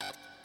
you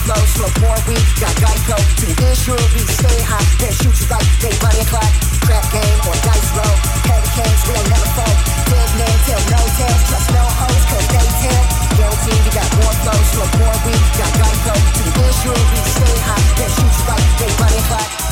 we flow, smoke more weed, got Geico. To ensure we stay high, then shoot you like they money clock. Crap game or dice roll. Heavy cans, we'll never fold. Dead man tell no tales. Trust no hoes, cause they tell. Guarantee we got more flow, smoke more weed, got Geico. To ensure we stay high, then shoot you like they money clock.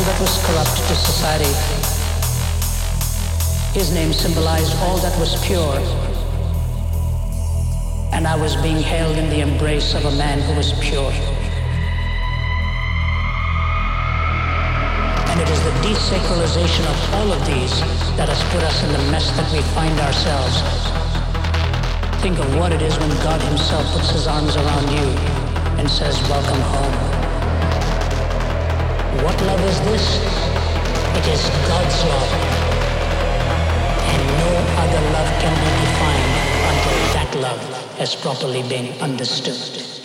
All that was corrupt to society. His name symbolized all that was pure. And I was being held in the embrace of a man who was pure. And it is the desacralization of all of these that has put us in the mess that we find ourselves. Think of what it is when God himself puts his arms around you and says, welcome home. What love is this? It is God's love. And no other love can be defined until that love has properly been understood.